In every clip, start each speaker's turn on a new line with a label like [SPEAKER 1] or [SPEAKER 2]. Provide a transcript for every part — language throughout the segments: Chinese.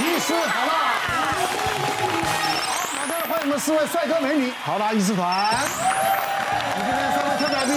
[SPEAKER 1] 医师好啦。好，马上欢迎我们四位帅哥美女，好啦医师团。我们今天三位特别来宾，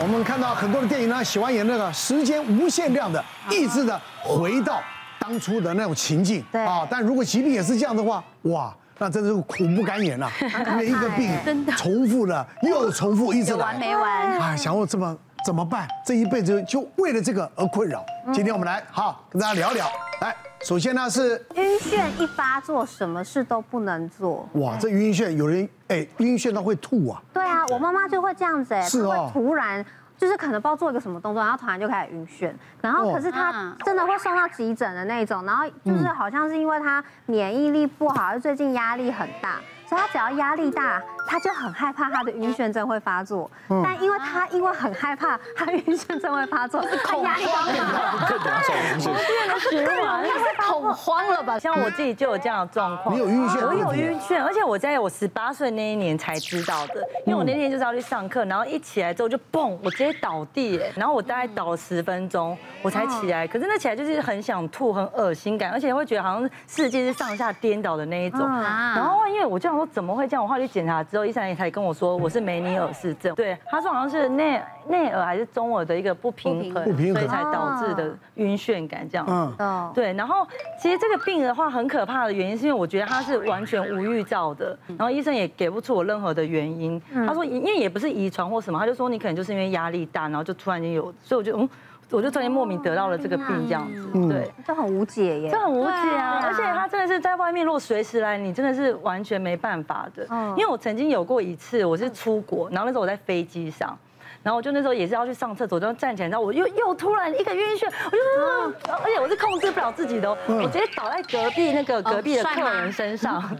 [SPEAKER 1] 我们看到很多的电影呢，喜欢演那个时间无限量的，一直的回到当初的那种情境。
[SPEAKER 2] 对
[SPEAKER 1] 啊，但如果疾病也是这样的话，哇，那真的是苦不堪言呐。因为一个病 重复了又重复，一直来，
[SPEAKER 2] 完没完？
[SPEAKER 1] 哎，想我这么。怎么办？这一辈子就为了这个而困扰。今天我们来好跟大家聊聊。来，首先呢是
[SPEAKER 2] 晕眩一发作，什么事都不能做。
[SPEAKER 1] 哇，这晕眩有人哎，晕眩到会吐啊。
[SPEAKER 2] 对啊，我妈妈就会这样子哎，
[SPEAKER 1] 是哦，
[SPEAKER 2] 突然就是可能不知道做一个什么动作，然后突然就开始晕眩，然后可是她真的会送到急诊的那种，然后就是好像是因为她免疫力不好，最近压力很大。所以他只要压力大，他就很害怕他的晕眩症会发作。但因为他因为很害怕他晕眩症会发作，他压力大，
[SPEAKER 3] 更加受晕眩。
[SPEAKER 4] 那是恐慌了吧？像我自己就有这样的状况。
[SPEAKER 1] 你有晕眩？
[SPEAKER 4] 我有晕眩，而且我在我十八岁那一年才知道的，因为我那天就是要去上课，然后一起来之后就嘣，我直接倒地，然后我大概倒了十分钟，我才起来。可是那起来就是很想吐，很恶心感，而且会觉得好像世界是上下颠倒的那一种。然后因为我就想。说怎么会这样？我后来去检查之后，医生也才跟我说我是梅尼尔氏症。对，他说好像是内内耳还是中耳的一个不平衡，所以才导致的晕眩感这样。嗯，对。然后其实这个病的话很可怕的原因是因为我觉得他是完全无预兆的，然后医生也给不出我任何的原因。他说因为也不是遗传或什么，他就说你可能就是因为压力大，然后就突然间有，所以我就嗯。我就突然莫名得到了这个病，这样子，对，
[SPEAKER 2] 这很无解耶，
[SPEAKER 4] 这很无解啊！而且他真的是在外面，如果随时来，你真的是完全没办法的。因为我曾经有过一次，我是出国，然后那时候我在飞机上，然后我就那时候也是要去上厕所，就站起来，然后我又又突然一个晕眩，我就，而且我是控制不了自己的，我直接倒在隔壁那个隔壁的客人身上。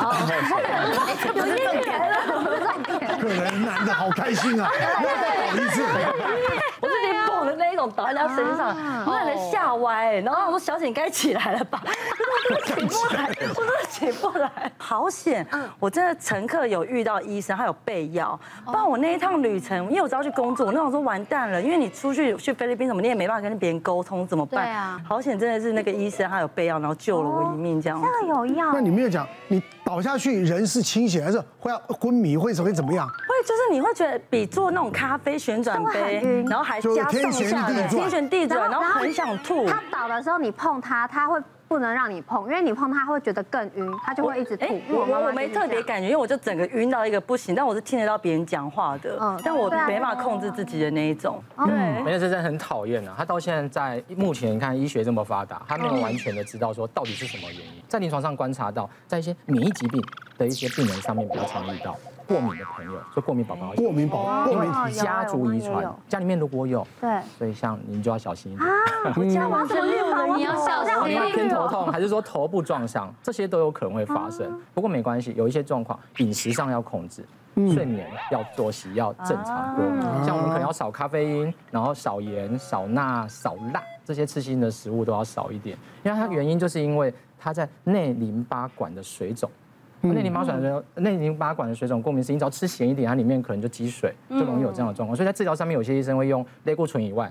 [SPEAKER 2] 有晕眩了，
[SPEAKER 1] 客人男的好开心啊！要再倒一次。
[SPEAKER 4] 的那一种倒在他身上，我有点吓歪，然后我说：“小姐，你该起来了吧？” 我真的：“起不来，我真的起不来，好险！我真的乘客有遇到医生，他有备药，不然我那一趟旅程，因为我知道去工作，我那时候说完蛋了，因为你出去去菲律宾什么，你也没办法跟别人沟通，怎么办？对啊，好险，真的是那个医生他有备药，然后救了我一命，这样。
[SPEAKER 2] 这个有药？
[SPEAKER 1] 那你没有讲，你倒下去人是清醒，还是会要昏迷，会会怎么样？
[SPEAKER 4] 会就是你会觉得比做那种咖啡旋转杯，然后还加上下的天旋地转，然后很想吐。
[SPEAKER 2] 他倒的时候你碰他，他会。不能让你碰，因为你碰它会觉得更晕，他就会一直吐。
[SPEAKER 4] 我我我没特别感觉，因为我就整个晕到一个不行，但我是听得到别人讲话的，嗯，但我没办法控制自己的那一种。对，
[SPEAKER 3] 梅尼尔氏症很讨厌啊，他到现在在目前你看医学这么发达，他没有完全的知道说到底是什么原因。在临床上观察到，在一些免疫疾病的一些病人上面比较常遇到。过敏的朋友，就过敏宝宝，
[SPEAKER 1] 过敏宝宝，
[SPEAKER 3] 因为家族遗传，家里面如果有，
[SPEAKER 2] 对，
[SPEAKER 3] 所以像您就要小心一点。
[SPEAKER 2] 啊，我家王怎么了？你要小心。
[SPEAKER 3] 你偏头痛，还是说头部撞伤，这些都有可能会发生。不过没关系，有一些状况，饮食上要控制，睡眠要作息要正常过。像我们可能要少咖啡因，然后少盐、少钠、少辣，这些刺激性的食物都要少一点。因为它原因就是因为它在内淋巴管的水肿。内淋巴管的内淋巴管的水肿过敏，是你只要吃咸一点，它里面可能就积水，就容易有这样的状况。所以在治疗上面，有些医生会用类固醇以外，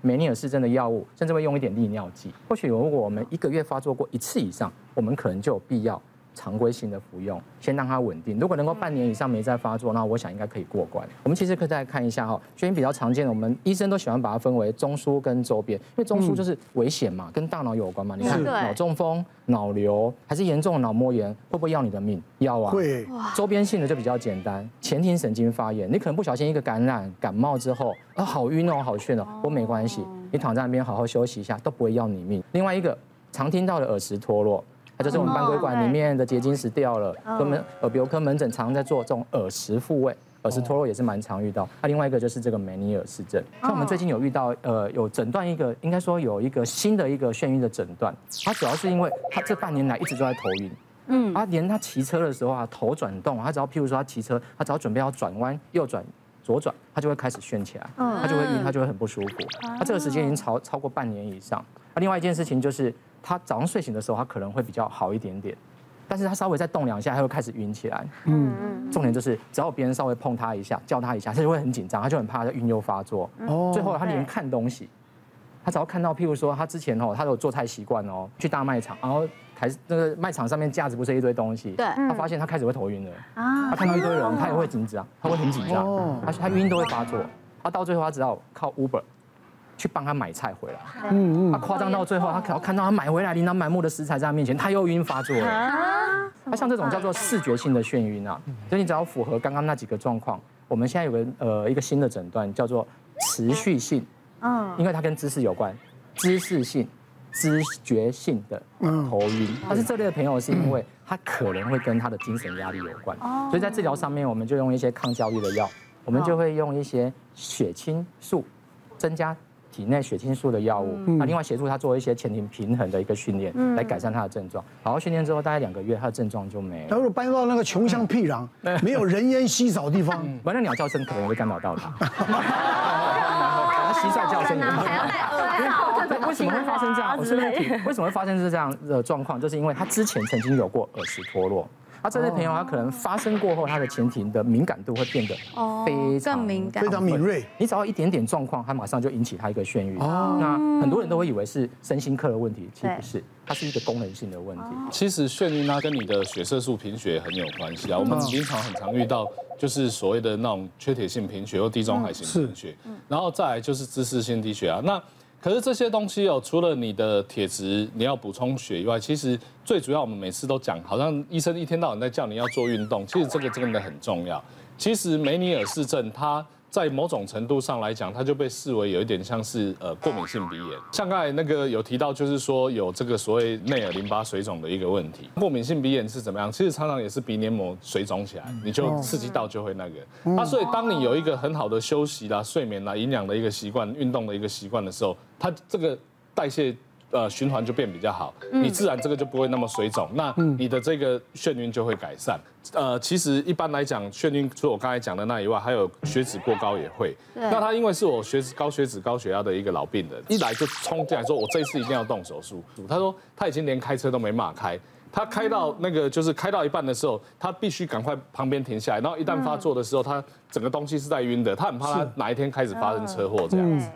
[SPEAKER 3] 梅尼尔氏症的药物，甚至会用一点利尿剂。或许如果我们一个月发作过一次以上，我们可能就有必要常规性的服用，先让它稳定。如果能够半年以上没再发作，那我想应该可以过关。我们其实可以再看一下哈，最近比较常见的，我们医生都喜欢把它分为中枢跟周边，因为中枢就是危险嘛，跟大脑有关嘛。你看脑中风。脑瘤还是严重的脑膜炎，会不会要你的命？要啊。会。周边性的就比较简单，前庭神经发炎，你可能不小心一个感染、感冒之后，啊，好晕哦，好眩哦，不过没关系，你躺在那边好好休息一下，都不会要你命。另外一个常听到的耳石脱落，它就是我们半规管里面的结晶石掉了，我们耳鼻喉科门诊常在做这种耳石复位。耳石脱落也是蛮常遇到，那另外一个就是这个梅尼尔氏症。像我们最近有遇到，呃，有诊断一个，应该说有一个新的一个眩晕的诊断。它主要是因为他这半年来一直都在头晕，嗯，他连他骑车的时候啊，头转动，他只要譬如说他骑车，他只要准备要转弯，右转、左转，他就会开始眩起来，他就会晕，他就会很不舒服。他这个时间已经超超过半年以上。那另外一件事情就是，他早上睡醒的时候，他可能会比较好一点点。但是他稍微再动两下，他会开始晕起来。嗯，重点就是只要别人稍微碰他一下，叫他一下，他就会很紧张，他就很怕他晕又发作。哦，最后他连看东西，他只要看到，譬如说他之前哦，他有做菜习惯哦，去大卖场，然后台那个卖场上面架子不是一堆东西，
[SPEAKER 2] 对，
[SPEAKER 3] 他发现他开始会头晕了。啊，他看到一堆人，他也会紧张，他会很紧张，他他晕都会发作，他到最后他只好靠 Uber 去帮他买菜回来，嗯嗯，他夸张到最后，他可要看到他买回来琳琅满目的食材在他面前，他又晕发作了，他像这种叫做视觉性的眩晕啊，所以你只要符合刚刚那几个状况，我们现在有个呃一个新的诊断叫做持续性。嗯，因为它跟姿势有关，姿势性、知觉性的头晕。但是这类的朋友是因为他可能会跟他的精神压力有关，所以在治疗上面，我们就用一些抗焦虑的药，我们就会用一些血清素，增加体内血清素的药物，那另外协助他做一些前庭平衡的一个训练，来改善他的症状。好好训练之后，大概两个月，他的症状就没了。
[SPEAKER 1] 他如果搬到那个穷乡僻壤，没有人烟稀少的地方，
[SPEAKER 3] 完了鸟叫声可能会干扰到他。蟋蟀叫声，还要戴耳罩。为什么会发生这样？我是问题，为什么会发生这样的状况？就是因为他之前曾经有过耳石脱落。他这类朋友，他可能发生过后，他的前庭的敏感度会变得非常敏感，
[SPEAKER 1] 非常敏锐。
[SPEAKER 3] 你只要一点点状况，他马上就引起他一个眩晕。那很多人都会以为是身心科的问题，其实不是，它是一个功能性的问题。
[SPEAKER 5] 其实眩晕呢，跟你的血色素贫血很有关系啊。我们临床很常遇到，就是所谓的那种缺铁性贫血或地中海型贫血，然后再来就是姿势性低血压。那可是这些东西哦，除了你的铁质你要补充血以外，其实最主要我们每次都讲，好像医生一天到晚在叫你要做运动，其实这个真的很重要。其实梅尼尔氏症它。在某种程度上来讲，它就被视为有一点像是呃过敏性鼻炎。像刚才那个有提到，就是说有这个所谓内耳淋巴水肿的一个问题。过敏性鼻炎是怎么样？其实常常也是鼻黏膜水肿起来，你就刺激到就会那个。那所以当你有一个很好的休息啦、睡眠啦、营养的一个习惯、运动的一个习惯的时候，它这个代谢。呃，循环就变比较好，你自然这个就不会那么水肿，那你的这个眩晕就会改善。呃，其实一般来讲，眩晕除了我刚才讲的那以外，还有血脂过高也会。那他因为是我血脂高血脂高血压的一个老病人，一来就冲进来说，我这一次一定要动手术。他说他已经连开车都没骂开，他开到那个就是开到一半的时候，他必须赶快旁边停下来，然后一旦发作的时候，他整个东西是在晕的，他很怕他哪一天开始发生车祸这样子。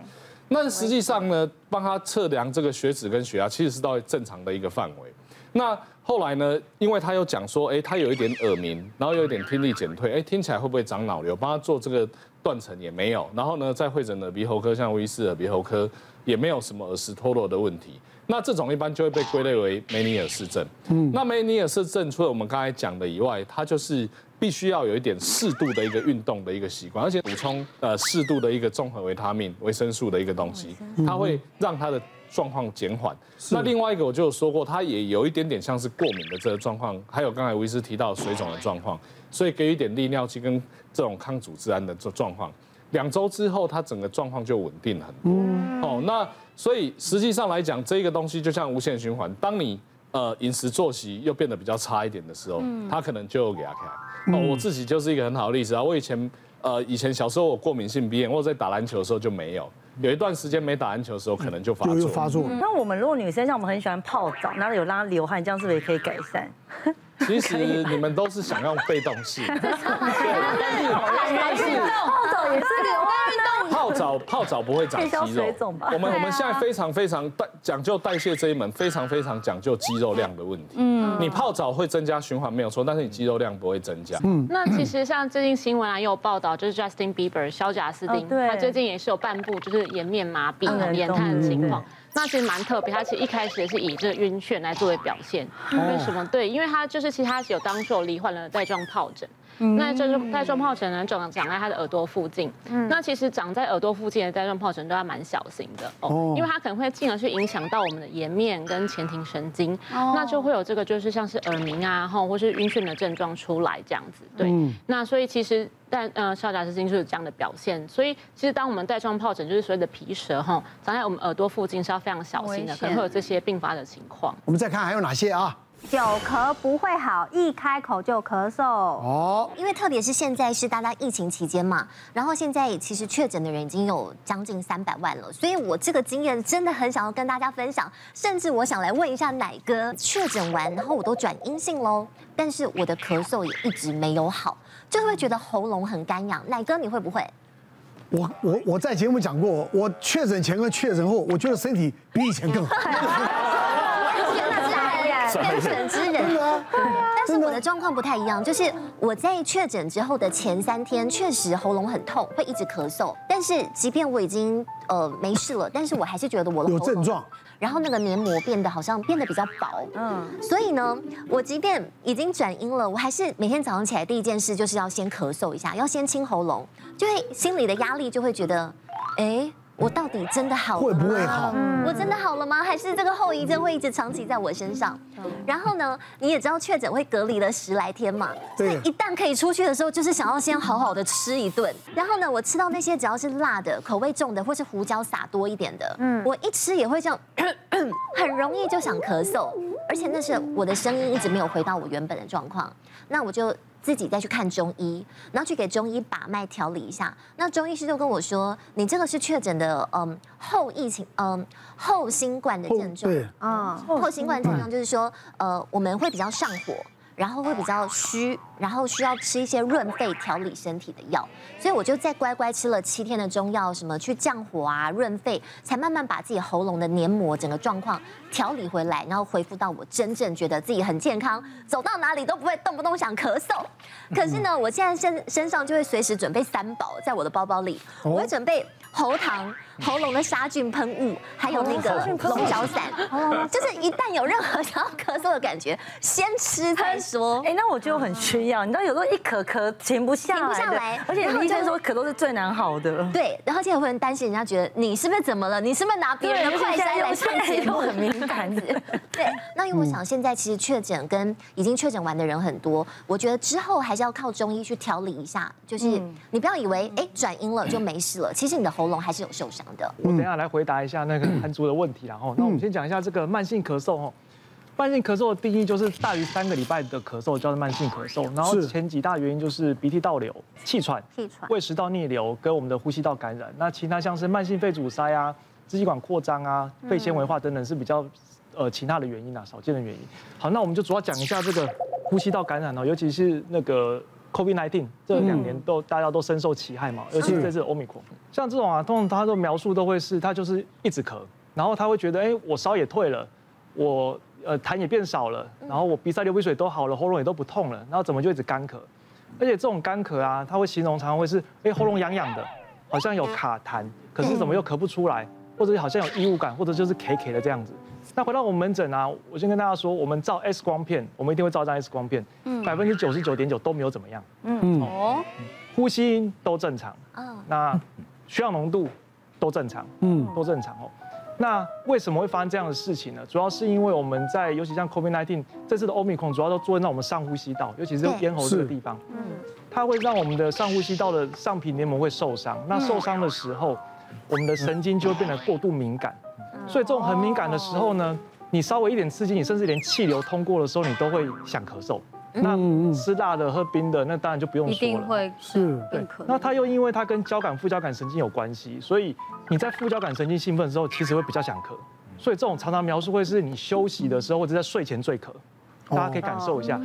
[SPEAKER 5] 那实际上呢，帮他测量这个血脂跟血压，其实是到正常的一个范围。那后来呢，因为他又讲说，哎，他有一点耳鸣，然后有一点听力减退，哎，听起来会不会长脑瘤？帮他做这个断层也没有。然后呢，在会诊的耳鼻喉科，像威斯耳鼻喉科，也没有什么耳石脱落的问题。那这种一般就会被归类为梅尼尔氏症。嗯，那梅尼尔氏症除了我们刚才讲的以外，它就是。必须要有一点适度的一个运动的一个习惯，而且补充呃适度的一个综合维他命、维生素的一个东西，它会让它的状况减缓。那另外一个我就有说过，它也有一点点像是过敏的这个状况，还有刚才吴医师提到水肿的状况，所以给予一点利尿剂跟这种抗组织胺的这状况，两周之后它整个状况就稳定很多。哦，那所以实际上来讲，这个东西就像无限循环，当你呃饮食作息又变得比较差一点的时候，它可能就给它开。哦，我自己就是一个很好的例子啊！我以前，呃，以前小时候我过敏性鼻炎，我在打篮球的时候就没有，有一段时间没打篮球的时候，可能就发作。
[SPEAKER 1] 发作。
[SPEAKER 4] 那我们如果女生像我们很喜欢泡澡，哪里有让她流汗，这样是不是也可以改善？
[SPEAKER 5] 其实你们都是想要被动式。对，但是
[SPEAKER 4] 泡澡也是个运动。
[SPEAKER 5] 泡澡泡澡不会长肌肉。我们我们现在非常非常代讲究代谢这一门，非常非常讲究肌肉量的问题。嗯，你泡澡会增加循环没有错，但是你肌肉量不会增加。嗯，
[SPEAKER 6] 那其实像最近新闻啊也有报道，就是 Justin Bieber 肖贾斯汀，他最近也是有半部就是颜面麻痹、眼瘫的情况。那其实蛮特别，他其实一开始也是以这个晕眩来作为表现。为什么？对，因为他就是其实他有当时有罹患了带状疱疹。那这种带状疱疹呢，长长在他的耳朵附近。嗯，那其实长在耳朵附近的带状疱疹都要蛮小心的哦，因为它可能会进而去影响到我们的颜面跟前庭神经，那就会有这个就是像是耳鸣啊，或或是晕眩的症状出来这样子。对，那所以其实但呃，萧贾斯金就是这样的表现。所以其实当我们带状疱疹就是所谓的皮蛇哈，长在我们耳朵附近是要非常小心的，可能会有这些并发的情况。
[SPEAKER 1] 我们再看还有哪些啊？
[SPEAKER 2] 久咳不会好，一开口就咳嗽哦。
[SPEAKER 7] 因为特别是现在是大家疫情期间嘛，然后现在其实确诊的人已经有将近三百万了，所以我这个经验真的很想要跟大家分享，甚至我想来问一下奶哥，确诊完然后我都转阴性喽，但是我的咳嗽也一直没有好，就会觉得喉咙很干痒。奶哥你会不会？
[SPEAKER 1] 我我我在节目讲过，我确诊前跟确诊后，我觉得身体比以前更好。
[SPEAKER 7] 天选之人啊！但是我的状况不太一样，就是我在确诊之后的前三天，确实喉咙很痛，会一直咳嗽。但是即便我已经呃没事了，但是我还是觉得我的
[SPEAKER 1] 有症状，
[SPEAKER 7] 然后那个黏膜变得好像变得比较薄。嗯，所以呢，我即便已经转阴了，我还是每天早上起来第一件事就是要先咳嗽一下，要先清喉咙，就会心里的压力就会觉得，哎。我到底真的好了吗？
[SPEAKER 1] 会不会好？
[SPEAKER 7] 我真的好了吗？还是这个后遗症会一直长期在我身上？然后呢，你也知道确诊会隔离了十来天嘛？所以。一旦可以出去的时候，就是想要先好好的吃一顿。然后呢，我吃到那些只要是辣的、口味重的，或是胡椒撒多一点的，嗯，我一吃也会这样，很容易就想咳嗽。而且那是我的声音一直没有回到我原本的状况，那我就。自己再去看中医，然后去给中医把脉调理一下。那中医师就跟我说：“你这个是确诊的，嗯，后疫情，嗯，后新冠的症状。对啊，后新冠症状就是说，呃，我们会比较上火。”然后会比较虚，然后需要吃一些润肺调理身体的药，所以我就再乖乖吃了七天的中药，什么去降火啊、润肺，才慢慢把自己喉咙的黏膜整个状况调理回来，然后恢复到我真正觉得自己很健康，走到哪里都不会动不动想咳嗽。可是呢，我现在身身上就会随时准备三宝，在我的包包里，我会准备。喉糖、喉咙的杀菌喷雾，还有那个龙角散，就是一旦有任何想要咳嗽的感觉，先吃再说。
[SPEAKER 4] 哎，那我就很需要，你知道有时候一咳咳停不下来，停不下来，而且医生说咳嗽是最难好的。
[SPEAKER 7] 对，然后而且会很担心人家觉得你是不是怎么了？你是不是拿别人的快筛来上节目？很敏感的。对，那因为我想现在其实确诊跟已经确诊完的人很多，我觉得之后还是要靠中医去调理一下。就是你不要以为哎转阴了就没事了，其实你的。喉咙还是有受伤的。
[SPEAKER 8] 我等一下来回答一下那个 韩族的问题，然后那我们先讲一下这个慢性咳嗽哦。慢性咳嗽的定义就是大于三个礼拜的咳嗽叫做慢性咳嗽。然后前几大原因就是鼻涕倒流、气喘、气喘、胃食道逆流跟我们的呼吸道感染。那其他像是慢性肺阻塞啊、支气管扩张啊、肺纤维化等等是比较呃其他的原因啊，少见的原因。好，那我们就主要讲一下这个呼吸道感染哦，尤其是那个。COVID-19 这两年都大家都深受其害嘛，尤其是这次 Omicron。像这种啊，通常他的描述都会是，他就是一直咳，然后他会觉得，哎，我烧也退了，我呃痰也变少了，然后我鼻塞流鼻水都好了，喉咙也都不痛了，然后怎么就一直干咳？而且这种干咳啊，他会形容常常会是，哎，喉咙痒痒的，好像有卡痰，可是怎么又咳不出来，或者好像有异物感，或者就是 K K 的这样子。那回到我们门诊啊，我先跟大家说，我们照 X 光片，我们一定会照张 X 光片，百分之九十九点九都没有怎么样，嗯。哦，呼吸音都正常，嗯，那血氧浓度都正常，嗯，都正常哦。那为什么会发生这样的事情呢？主要是因为我们在，尤其像 COVID-19 这次的 Omicron，主要都作用在我们上呼吸道，尤其是咽喉这个地方，嗯，它会让我们的上呼吸道的上皮黏膜会受伤，那受伤的时候，我们的神经就会变得过度敏感。所以这种很敏感的时候呢，你稍微一点刺激，你甚至连气流通过的时候，你都会想咳嗽。那吃辣的、喝冰的，那当然就不用说了。一定会
[SPEAKER 6] 是。
[SPEAKER 8] 对。那它又因为它跟交感副交感神经有关系，所以你在副交感神经兴奋的时候，其实会比较想咳。所以这种常常描述会是你休息的时候或者在睡前最咳。大家可以感受一下，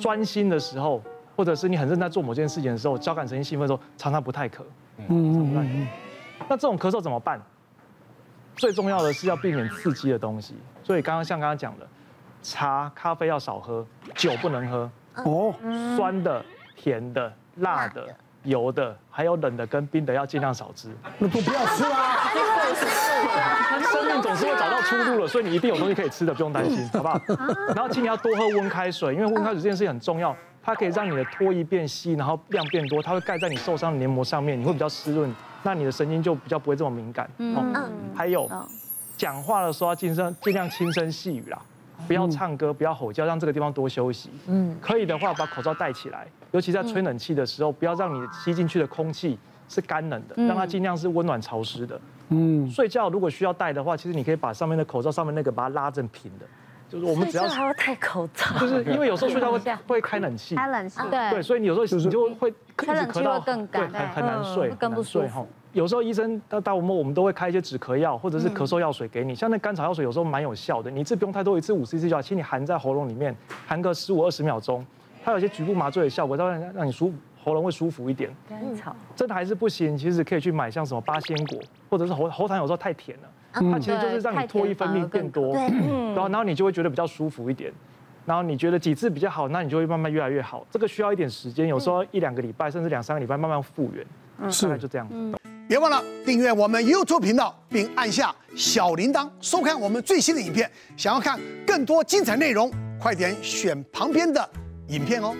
[SPEAKER 8] 专心的时候，或者是你很认真在做某件事情的时候，交感神经兴奋的时候，常常不太咳。嗯嗯。那这种咳嗽怎么办？最重要的是要避免刺激的东西，所以刚刚像刚刚讲的，茶、咖啡要少喝，酒不能喝，哦，酸的、甜的、辣的、油的，还有冷的跟冰的要尽量少吃。
[SPEAKER 1] 那都不要吃 啊！
[SPEAKER 8] 生命总是会找到出路了，所以你一定有东西可以吃的，不用担心，好不好？然后请你要多喝温开水，因为温开水这件事情很重要，它可以让你的唾液变稀，然后量变多，它会盖在你受伤的黏膜上面，你会比较湿润。那你的神经就比较不会这么敏感。嗯，还有，讲话的时候要尽声，尽量轻声细语啦，不要唱歌，不要吼叫，让这个地方多休息。嗯，可以的话把口罩戴起来，尤其在吹冷气的时候，不要让你吸进去的空气是干冷的，让它尽量是温暖潮湿的。嗯，睡觉如果需要戴的话，其实你可以把上面的口罩上面那个把它拉成平的。就是我们只要
[SPEAKER 4] 还要戴口罩，
[SPEAKER 8] 就是因为有时候睡觉会 会开冷气，
[SPEAKER 2] 开冷气，对
[SPEAKER 8] 对，所以你有时候你就会
[SPEAKER 6] 开冷气会更
[SPEAKER 8] 干，很很难睡，
[SPEAKER 6] 更不舒服。
[SPEAKER 8] 有时候医生到到我们我们都会开一些止咳药或者是咳嗽药水给你，像那甘草药水有时候蛮有效的，你一次不用太多，一次五 cc 就好，请你含在喉咙里面，含个十五二十秒钟，它有些局部麻醉的效果，它会让你舒喉咙会舒服一点。
[SPEAKER 4] 甘草
[SPEAKER 8] 真的还是不行，其实可以去买像什么八仙果，或者是喉喉糖有时候太甜了，它其实就是让你唾液分泌变多，然后然后你就会觉得比较舒服一点。然后你觉得几次比较好，那你就会慢慢越来越好。这个需要一点时间，有时候一两个礼拜，甚至两三个礼拜慢慢复原。嗯，大概就这样。
[SPEAKER 1] 别忘了订阅我们 YouTube 频道，并按下小铃铛，收看我们最新的影片。想要看更多精彩内容，快点选旁边的影片哦。